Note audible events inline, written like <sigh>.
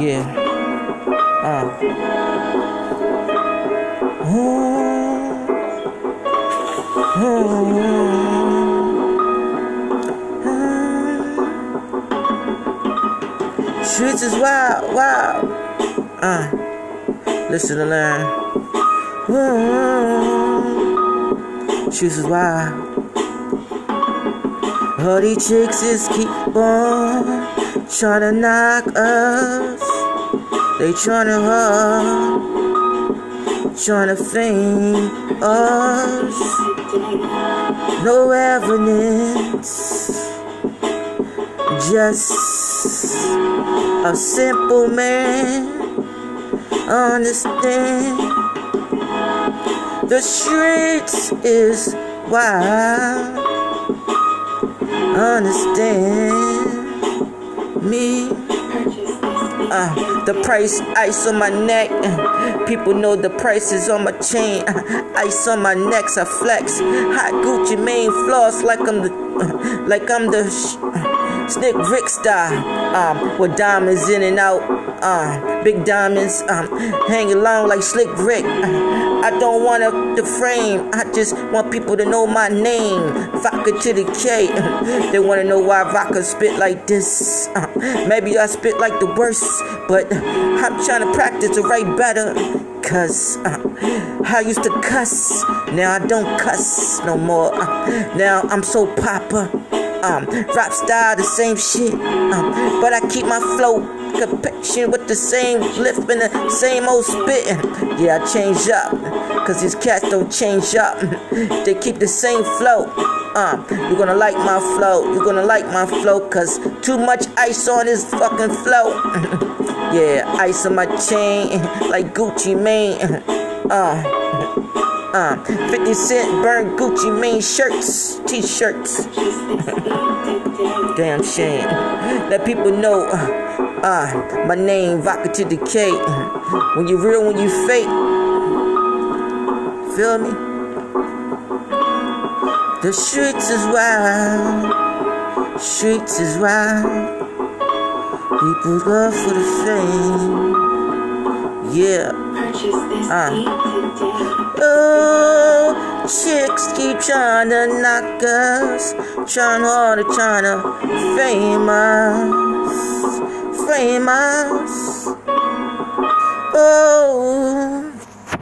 Yeah. Uh. Oh. Oh. Streets is wild, wild. Uh. Listen to learn. Oh. Streets is wild. All these chicks is keep on trying to knock us. They trying to hug, trying to fame us. No evidence, just a simple man. Understand the streets is wild understand me. Uh, the price, ice on my neck. People know the price is on my chain. ice on my necks, I flex. Hot Gucci Mane floss like I'm the, like I'm the Slick Rick star. Um, with diamonds in and out. Uh, big diamonds. Um, hanging long like Slick Rick. I don't want the frame. I just want people to know my name. Vodka to the K. <laughs> they want to know why Vodka spit like this. <laughs> Maybe I spit like the worst, but <laughs> I'm trying to practice to write better. Cause I used to cuss. Now I don't cuss no more. Now I'm so proper. Um, rap style, the same shit. Um, but I keep my flow complexion with the same lift and the same old spitting. Yeah, I change up. Cause these cats don't change up. <laughs> they keep the same flow. Um, you're gonna like my flow. You're gonna like my flow. Cause too much ice on this fucking flow. <laughs> yeah, ice on my chain. Like Gucci Mane. <laughs> Uh, uh, 50 Cent burn Gucci Mane shirts, t-shirts. <laughs> Damn shame. Let people know, uh, uh, my name, Vodka to the K. When you real, when you fake. Feel me? The streets is wild. Streets is wild. People love for the fame. Yeah. Uh. Oh, chicks keep trying to knock us, trying hard to trying to famous, famous. Oh.